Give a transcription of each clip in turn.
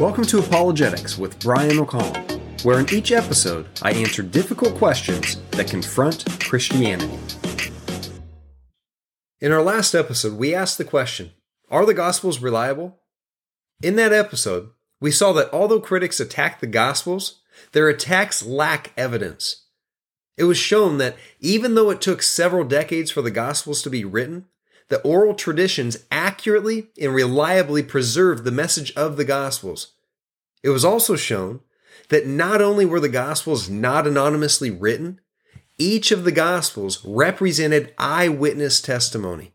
Welcome to Apologetics with Brian McCollum, where in each episode I answer difficult questions that confront Christianity. In our last episode, we asked the question Are the Gospels reliable? In that episode, we saw that although critics attack the Gospels, their attacks lack evidence. It was shown that even though it took several decades for the Gospels to be written, the oral traditions accurately and reliably preserved the message of the Gospels. It was also shown that not only were the Gospels not anonymously written, each of the Gospels represented eyewitness testimony.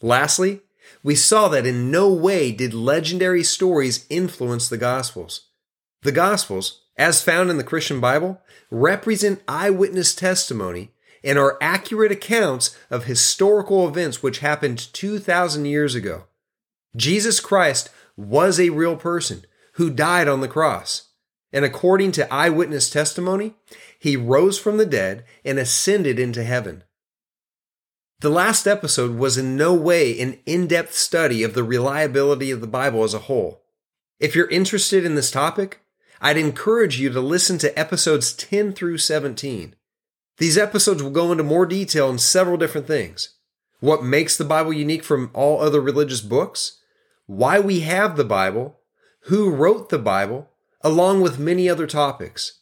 Lastly, we saw that in no way did legendary stories influence the Gospels. The Gospels, as found in the Christian Bible, represent eyewitness testimony and are accurate accounts of historical events which happened 2,000 years ago. Jesus Christ was a real person who died on the cross. And according to eyewitness testimony, he rose from the dead and ascended into heaven. The last episode was in no way an in depth study of the reliability of the Bible as a whole. If you're interested in this topic, I'd encourage you to listen to episodes 10 through 17. These episodes will go into more detail on several different things. What makes the Bible unique from all other religious books? Why we have the Bible? Who wrote the Bible? Along with many other topics.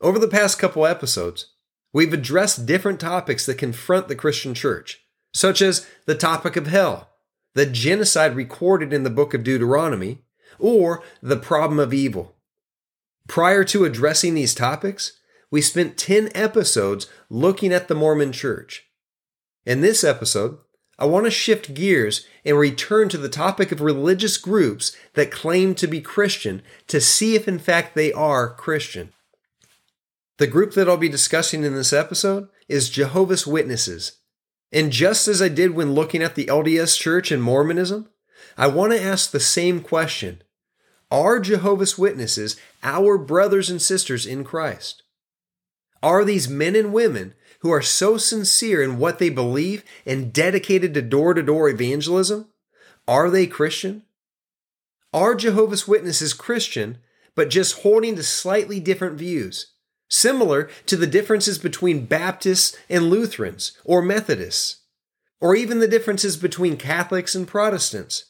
Over the past couple episodes, we've addressed different topics that confront the Christian church, such as the topic of hell, the genocide recorded in the book of Deuteronomy, or the problem of evil. Prior to addressing these topics, we spent 10 episodes looking at the Mormon Church. In this episode, I want to shift gears and return to the topic of religious groups that claim to be Christian to see if in fact they are Christian. The group that I'll be discussing in this episode is Jehovah's Witnesses. And just as I did when looking at the LDS Church and Mormonism, I want to ask the same question Are Jehovah's Witnesses our brothers and sisters in Christ? are these men and women who are so sincere in what they believe and dedicated to door to door evangelism? Are they Christian? Are Jehovah's Witnesses Christian, but just holding to slightly different views, similar to the differences between Baptists and Lutherans or Methodists, or even the differences between Catholics and Protestants?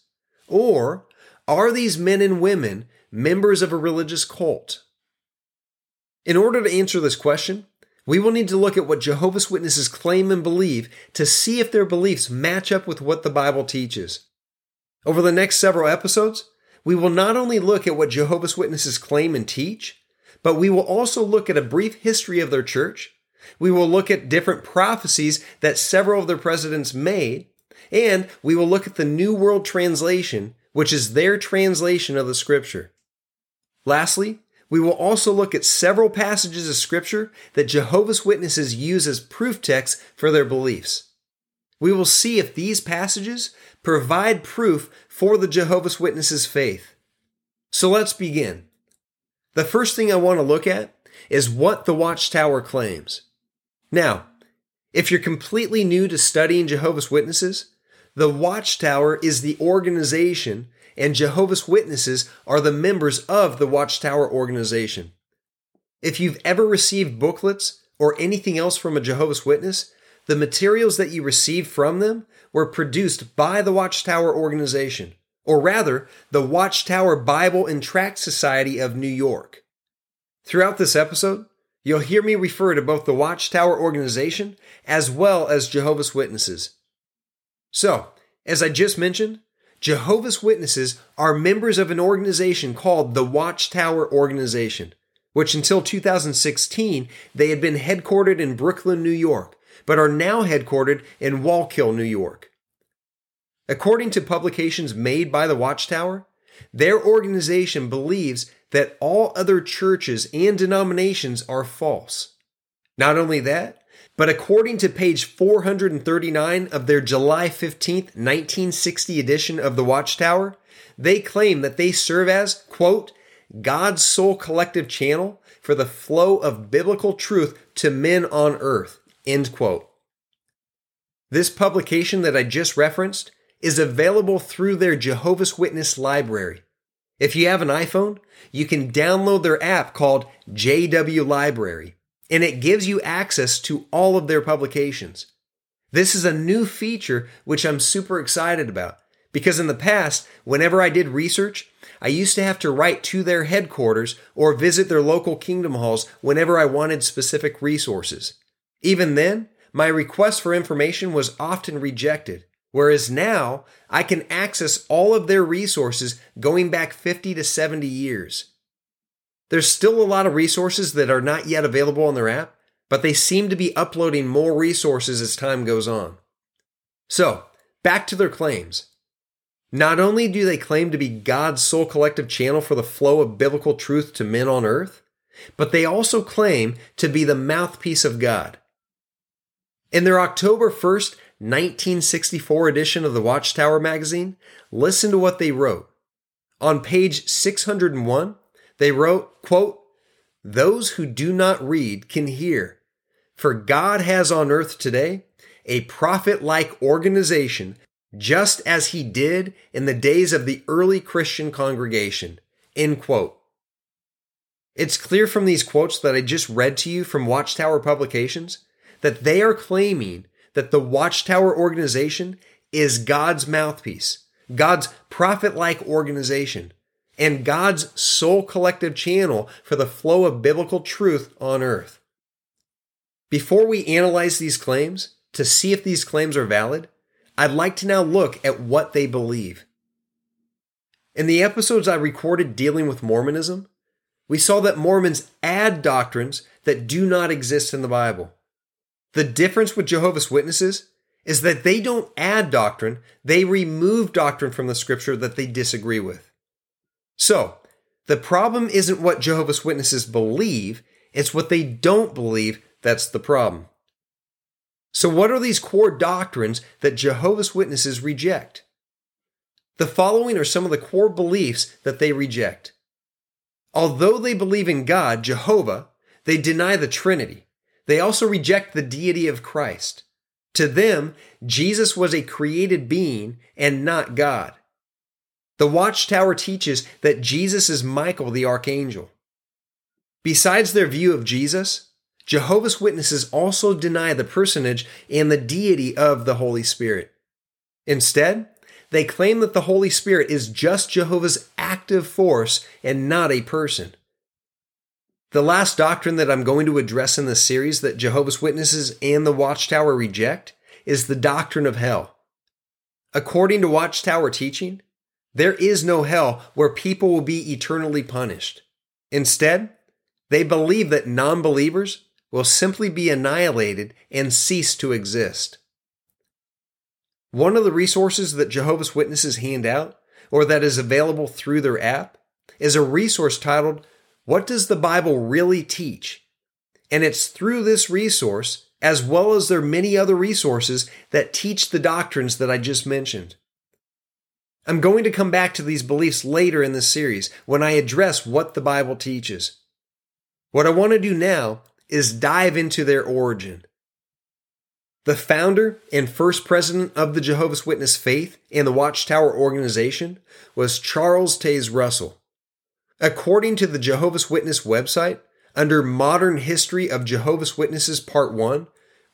Or are these men and women members of a religious cult? In order to answer this question, we will need to look at what Jehovah's Witnesses claim and believe to see if their beliefs match up with what the Bible teaches. Over the next several episodes, we will not only look at what Jehovah's Witnesses claim and teach, but we will also look at a brief history of their church. We will look at different prophecies that several of their presidents made, and we will look at the New World Translation, which is their translation of the scripture. Lastly, we will also look at several passages of Scripture that Jehovah's Witnesses use as proof texts for their beliefs. We will see if these passages provide proof for the Jehovah's Witnesses' faith. So let's begin. The first thing I want to look at is what the Watchtower claims. Now, if you're completely new to studying Jehovah's Witnesses, the Watchtower is the organization and Jehovah's Witnesses are the members of the Watchtower organization. If you've ever received booklets or anything else from a Jehovah's Witness, the materials that you received from them were produced by the Watchtower organization, or rather, the Watchtower Bible and Tract Society of New York. Throughout this episode, you'll hear me refer to both the Watchtower organization as well as Jehovah's Witnesses. So, as I just mentioned, Jehovah's Witnesses are members of an organization called the Watchtower Organization, which until 2016 they had been headquartered in Brooklyn, New York, but are now headquartered in Wallkill, New York. According to publications made by the Watchtower, their organization believes that all other churches and denominations are false. Not only that, but according to page 439 of their July 15th, 1960 edition of the Watchtower, they claim that they serve as, quote, God's sole collective channel for the flow of biblical truth to men on earth, end quote. This publication that I just referenced is available through their Jehovah's Witness library. If you have an iPhone, you can download their app called JW Library, and it gives you access to all of their publications. This is a new feature which I'm super excited about because in the past, whenever I did research, I used to have to write to their headquarters or visit their local kingdom halls whenever I wanted specific resources. Even then, my request for information was often rejected. Whereas now, I can access all of their resources going back 50 to 70 years. There's still a lot of resources that are not yet available on their app, but they seem to be uploading more resources as time goes on. So, back to their claims. Not only do they claim to be God's sole collective channel for the flow of biblical truth to men on earth, but they also claim to be the mouthpiece of God. In their October 1st, 1964 edition of the Watchtower magazine, listen to what they wrote. On page 601, they wrote, quote, Those who do not read can hear, for God has on earth today a prophet like organization, just as he did in the days of the early Christian congregation. End quote. It's clear from these quotes that I just read to you from Watchtower Publications that they are claiming that the Watchtower organization is God's mouthpiece, God's prophet like organization, and God's sole collective channel for the flow of biblical truth on earth. Before we analyze these claims to see if these claims are valid, I'd like to now look at what they believe. In the episodes I recorded dealing with Mormonism, we saw that Mormons add doctrines that do not exist in the Bible. The difference with Jehovah's Witnesses is that they don't add doctrine, they remove doctrine from the scripture that they disagree with. So, the problem isn't what Jehovah's Witnesses believe, it's what they don't believe that's the problem. So, what are these core doctrines that Jehovah's Witnesses reject? The following are some of the core beliefs that they reject. Although they believe in God, Jehovah, they deny the Trinity. They also reject the deity of Christ. To them, Jesus was a created being and not God. The Watchtower teaches that Jesus is Michael the archangel. Besides their view of Jesus, Jehovah's Witnesses also deny the personage and the deity of the Holy Spirit. Instead, they claim that the Holy Spirit is just Jehovah's active force and not a person. The last doctrine that I'm going to address in this series that Jehovah's Witnesses and the Watchtower reject is the doctrine of hell. According to Watchtower teaching, there is no hell where people will be eternally punished. Instead, they believe that non believers will simply be annihilated and cease to exist. One of the resources that Jehovah's Witnesses hand out, or that is available through their app, is a resource titled what does the Bible really teach? And it's through this resource, as well as their many other resources, that teach the doctrines that I just mentioned. I'm going to come back to these beliefs later in this series when I address what the Bible teaches. What I want to do now is dive into their origin. The founder and first president of the Jehovah's Witness faith and the Watchtower organization was Charles Taze Russell. According to the Jehovah's Witness website, under Modern History of Jehovah's Witnesses Part 1,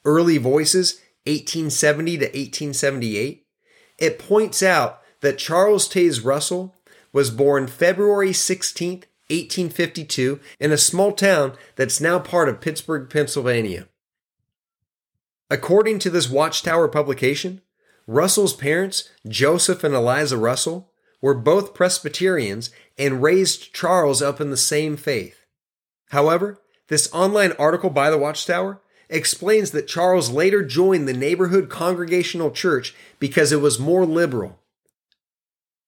Early Voices 1870 to 1878, it points out that Charles Taze Russell was born February 16, 1852, in a small town that's now part of Pittsburgh, Pennsylvania. According to this Watchtower publication, Russell's parents, Joseph and Eliza Russell, were both Presbyterians and raised Charles up in the same faith. However, this online article by the Watchtower explains that Charles later joined the neighborhood congregational church because it was more liberal.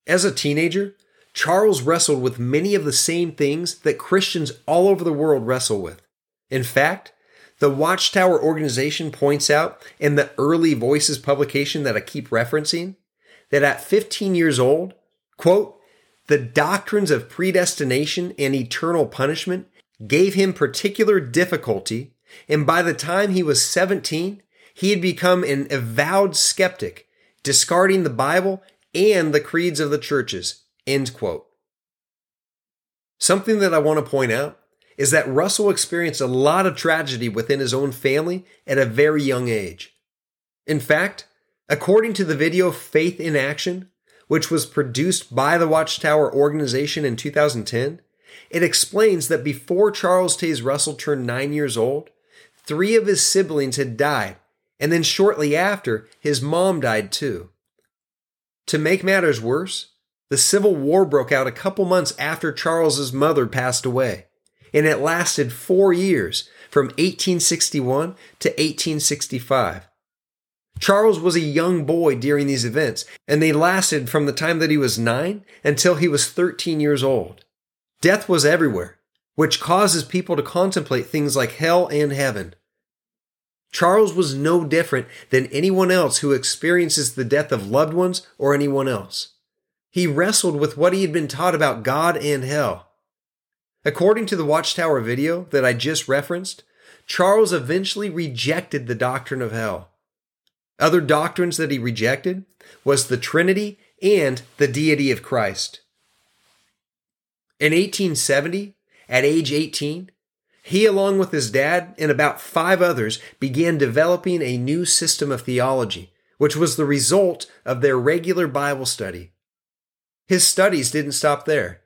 As a teenager, Charles wrestled with many of the same things that Christians all over the world wrestle with. In fact, the Watchtower organization points out in the Early Voices publication that I keep referencing that at 15 years old, quote, the doctrines of predestination and eternal punishment gave him particular difficulty, and by the time he was 17, he had become an avowed skeptic, discarding the Bible and the creeds of the churches. End quote. Something that I want to point out is that Russell experienced a lot of tragedy within his own family at a very young age. In fact, according to the video Faith in Action, which was produced by the Watchtower organization in 2010, it explains that before Charles Taze Russell turned nine years old, three of his siblings had died, and then shortly after, his mom died too. To make matters worse, the Civil War broke out a couple months after Charles's mother passed away, and it lasted four years, from 1861 to 1865. Charles was a young boy during these events, and they lasted from the time that he was nine until he was 13 years old. Death was everywhere, which causes people to contemplate things like hell and heaven. Charles was no different than anyone else who experiences the death of loved ones or anyone else. He wrestled with what he had been taught about God and hell. According to the Watchtower video that I just referenced, Charles eventually rejected the doctrine of hell. Other doctrines that he rejected was the Trinity and the deity of Christ. In 1870, at age 18, he, along with his dad and about five others, began developing a new system of theology, which was the result of their regular Bible study. His studies didn't stop there.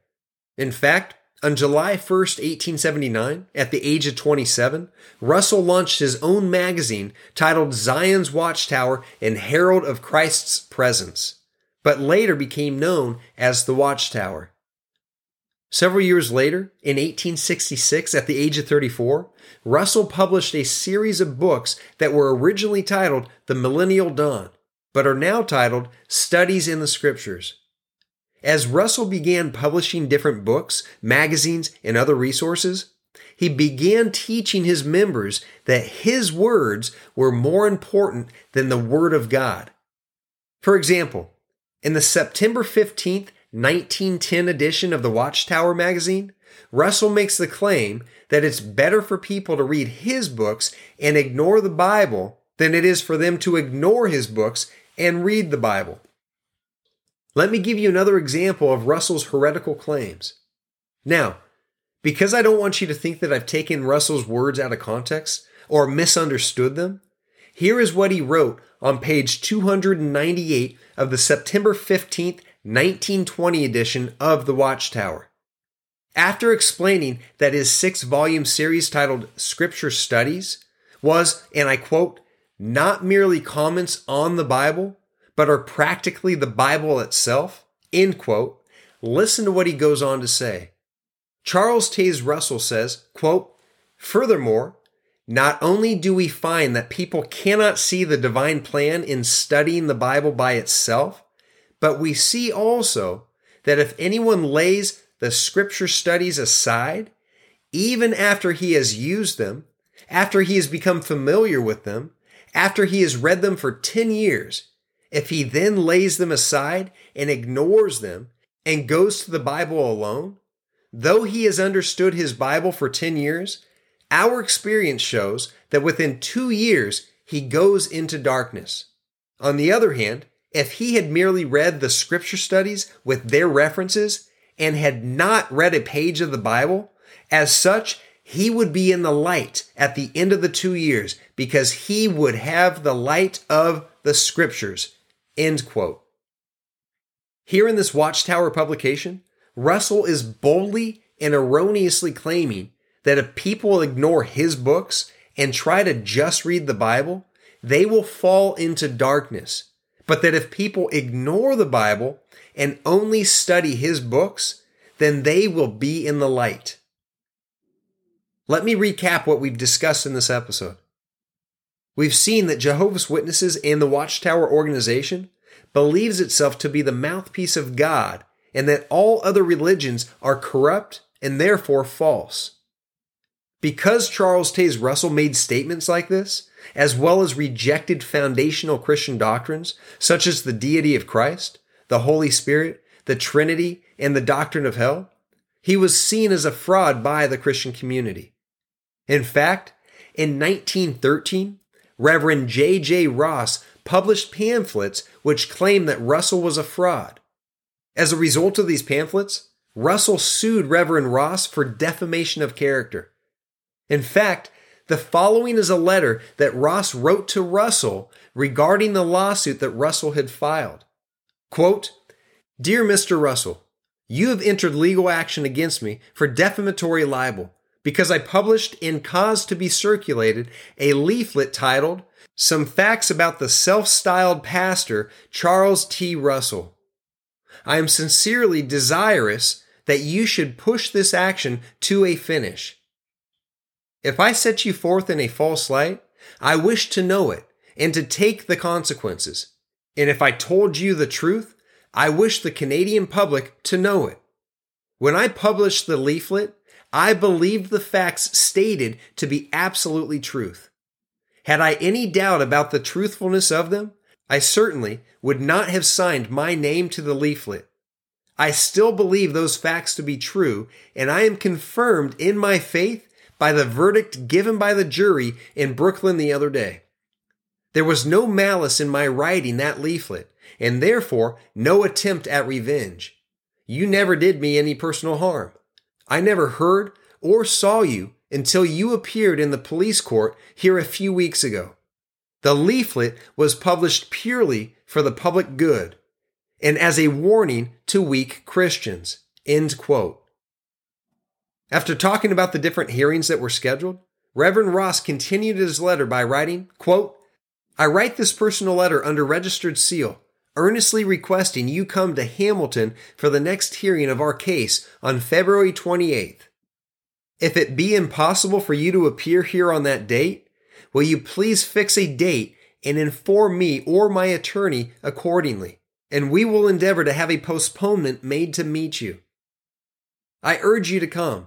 In fact, on July 1, 1879, at the age of 27, Russell launched his own magazine titled Zion's Watchtower and Herald of Christ's Presence, but later became known as the Watchtower. Several years later, in 1866, at the age of 34, Russell published a series of books that were originally titled The Millennial Dawn, but are now titled Studies in the Scriptures. As Russell began publishing different books, magazines, and other resources, he began teaching his members that his words were more important than the Word of God. For example, in the September 15th, 1910 edition of the Watchtower magazine, Russell makes the claim that it's better for people to read his books and ignore the Bible than it is for them to ignore his books and read the Bible. Let me give you another example of Russell's heretical claims. Now, because I don't want you to think that I've taken Russell's words out of context or misunderstood them, here is what he wrote on page 298 of the September 15th, 1920 edition of The Watchtower. After explaining that his six volume series titled Scripture Studies was, and I quote, not merely comments on the Bible, but are practically the Bible itself, end quote, listen to what he goes on to say. Charles Taze Russell says, quote, Furthermore, not only do we find that people cannot see the divine plan in studying the Bible by itself, but we see also that if anyone lays the scripture studies aside, even after he has used them, after he has become familiar with them, after he has read them for 10 years, if he then lays them aside and ignores them and goes to the Bible alone, though he has understood his Bible for 10 years, our experience shows that within two years he goes into darkness. On the other hand, if he had merely read the scripture studies with their references and had not read a page of the Bible, as such, he would be in the light at the end of the two years because he would have the light of the scriptures. End quote. Here in this Watchtower publication, Russell is boldly and erroneously claiming that if people ignore his books and try to just read the Bible, they will fall into darkness. But that if people ignore the Bible and only study his books, then they will be in the light. Let me recap what we've discussed in this episode. We've seen that Jehovah's Witnesses and the Watchtower organization believes itself to be the mouthpiece of God and that all other religions are corrupt and therefore false. Because Charles Taze Russell made statements like this, as well as rejected foundational Christian doctrines such as the deity of Christ, the Holy Spirit, the Trinity, and the doctrine of hell, he was seen as a fraud by the Christian community. In fact, in 1913, Reverend J. J. Ross published pamphlets which claimed that Russell was a fraud. As a result of these pamphlets, Russell sued Reverend Ross for defamation of character. In fact, the following is a letter that Ross wrote to Russell regarding the lawsuit that Russell had filed. Quote, Dear Mr. Russell, you have entered legal action against me for defamatory libel because I published and caused to be circulated a leaflet titled Some Facts About the Self Styled Pastor Charles T. Russell. I am sincerely desirous that you should push this action to a finish. If I set you forth in a false light, I wish to know it and to take the consequences. And if I told you the truth, I wish the Canadian public to know it. When I published the leaflet, I believed the facts stated to be absolutely truth. Had I any doubt about the truthfulness of them, I certainly would not have signed my name to the leaflet. I still believe those facts to be true, and I am confirmed in my faith by the verdict given by the jury in Brooklyn the other day. There was no malice in my writing that leaflet, and therefore no attempt at revenge. You never did me any personal harm. I never heard or saw you until you appeared in the police court here a few weeks ago. The leaflet was published purely for the public good and as a warning to weak Christians. End quote. After talking about the different hearings that were scheduled, Reverend Ross continued his letter by writing, quote, I write this personal letter under registered seal, earnestly requesting you come to Hamilton for the next hearing of our case on February 28th. If it be impossible for you to appear here on that date, will you please fix a date and inform me or my attorney accordingly, and we will endeavor to have a postponement made to meet you. I urge you to come.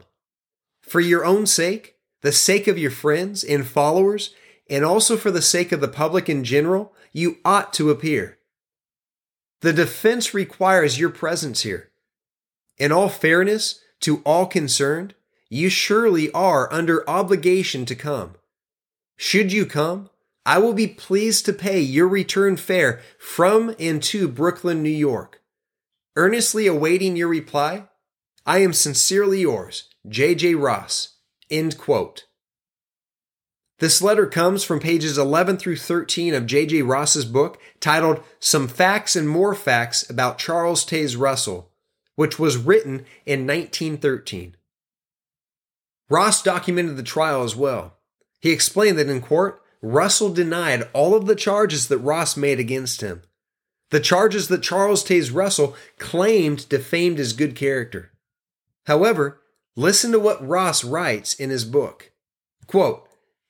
For your own sake, the sake of your friends and followers, and also for the sake of the public in general, you ought to appear. The defense requires your presence here. In all fairness to all concerned, you surely are under obligation to come. Should you come, I will be pleased to pay your return fare from and to Brooklyn, New York. Earnestly awaiting your reply, I am sincerely yours, J.J. Ross. End quote. This letter comes from pages 11 through 13 of J.J. Ross's book titled Some Facts and More Facts About Charles Taze Russell, which was written in 1913. Ross documented the trial as well. He explained that in court, Russell denied all of the charges that Ross made against him. The charges that Charles Taze Russell claimed defamed his good character. However, listen to what Ross writes in his book. Quote,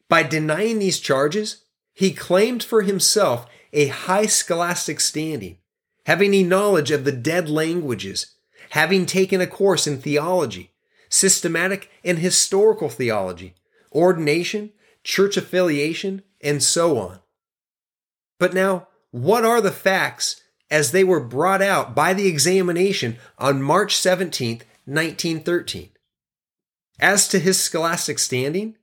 by denying these charges, he claimed for himself a high scholastic standing, having a knowledge of the dead languages, having taken a course in theology, systematic and historical theology, ordination, church affiliation, and so on. But now, what are the facts as they were brought out by the examination on March 17th, 1913? As to his scholastic standing,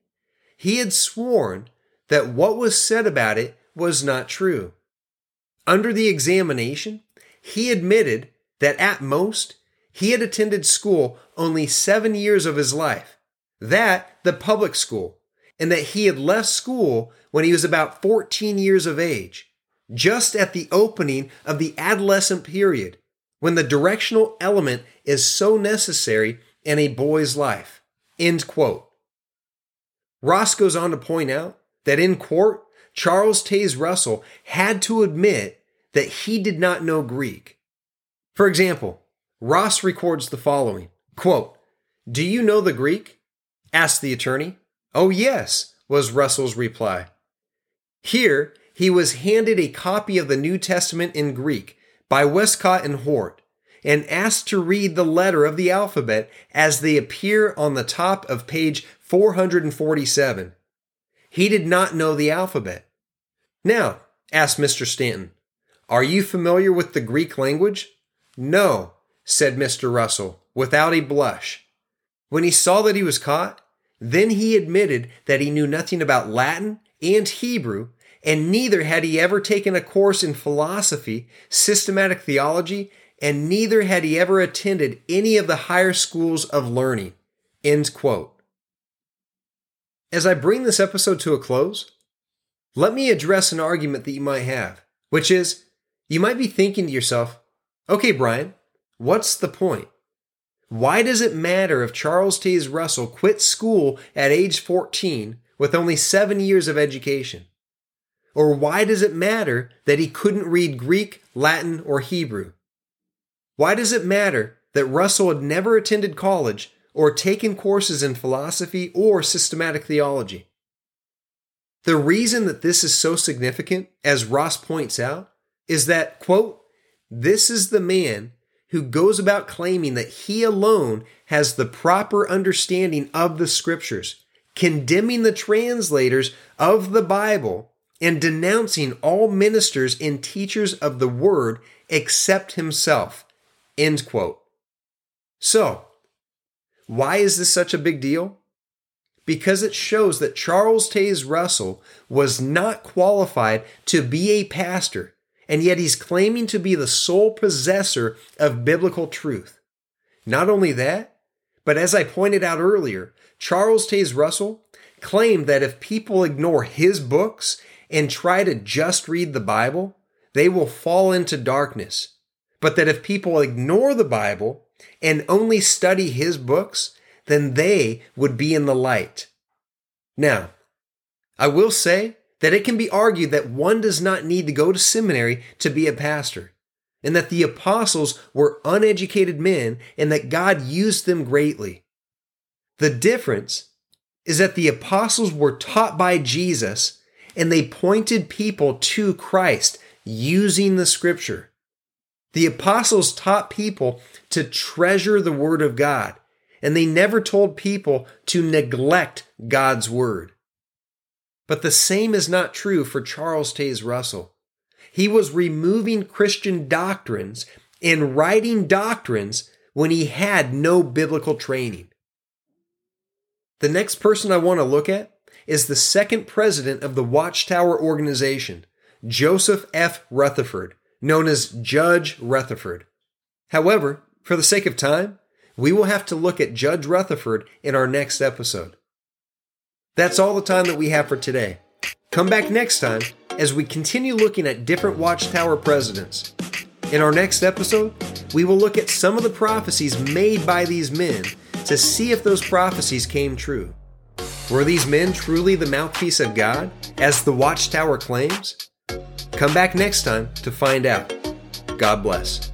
he had sworn that what was said about it was not true. Under the examination, he admitted that at most he had attended school only seven years of his life, that the public school, and that he had left school when he was about 14 years of age, just at the opening of the adolescent period, when the directional element is so necessary in a boy's life. End quote. Ross goes on to point out that in court, Charles Taze Russell had to admit that he did not know Greek. For example, Ross records the following quote, Do you know the Greek? asked the attorney. Oh, yes, was Russell's reply. Here, he was handed a copy of the New Testament in Greek by Westcott and Hort and asked to read the letter of the alphabet as they appear on the top of page 447. He did not know the alphabet. Now, asked Mr. Stanton, are you familiar with the Greek language? No, said Mr. Russell, without a blush. When he saw that he was caught, then he admitted that he knew nothing about Latin and Hebrew, and neither had he ever taken a course in philosophy, systematic theology, and neither had he ever attended any of the higher schools of learning. End quote. As I bring this episode to a close, let me address an argument that you might have, which is you might be thinking to yourself, okay, Brian, what's the point? Why does it matter if Charles Taze Russell quit school at age 14 with only seven years of education? Or why does it matter that he couldn't read Greek, Latin, or Hebrew? Why does it matter that Russell had never attended college or taken courses in philosophy or systematic theology? The reason that this is so significant, as Ross points out, is that, quote, this is the man who goes about claiming that he alone has the proper understanding of the scriptures, condemning the translators of the Bible, and denouncing all ministers and teachers of the word except himself. End quote. So, why is this such a big deal? Because it shows that Charles Taze Russell was not qualified to be a pastor, and yet he's claiming to be the sole possessor of biblical truth. Not only that, but as I pointed out earlier, Charles Taze Russell claimed that if people ignore his books and try to just read the Bible, they will fall into darkness. But that if people ignore the Bible and only study his books, then they would be in the light. Now, I will say that it can be argued that one does not need to go to seminary to be a pastor, and that the apostles were uneducated men and that God used them greatly. The difference is that the apostles were taught by Jesus and they pointed people to Christ using the scripture. The apostles taught people to treasure the word of God, and they never told people to neglect God's word. But the same is not true for Charles Taze Russell. He was removing Christian doctrines and writing doctrines when he had no biblical training. The next person I want to look at is the second president of the Watchtower organization, Joseph F. Rutherford, known as Judge Rutherford. However, for the sake of time, we will have to look at Judge Rutherford in our next episode. That's all the time that we have for today. Come back next time as we continue looking at different Watchtower presidents. In our next episode, we will look at some of the prophecies made by these men to see if those prophecies came true. Were these men truly the mouthpiece of God, as the Watchtower claims? Come back next time to find out. God bless.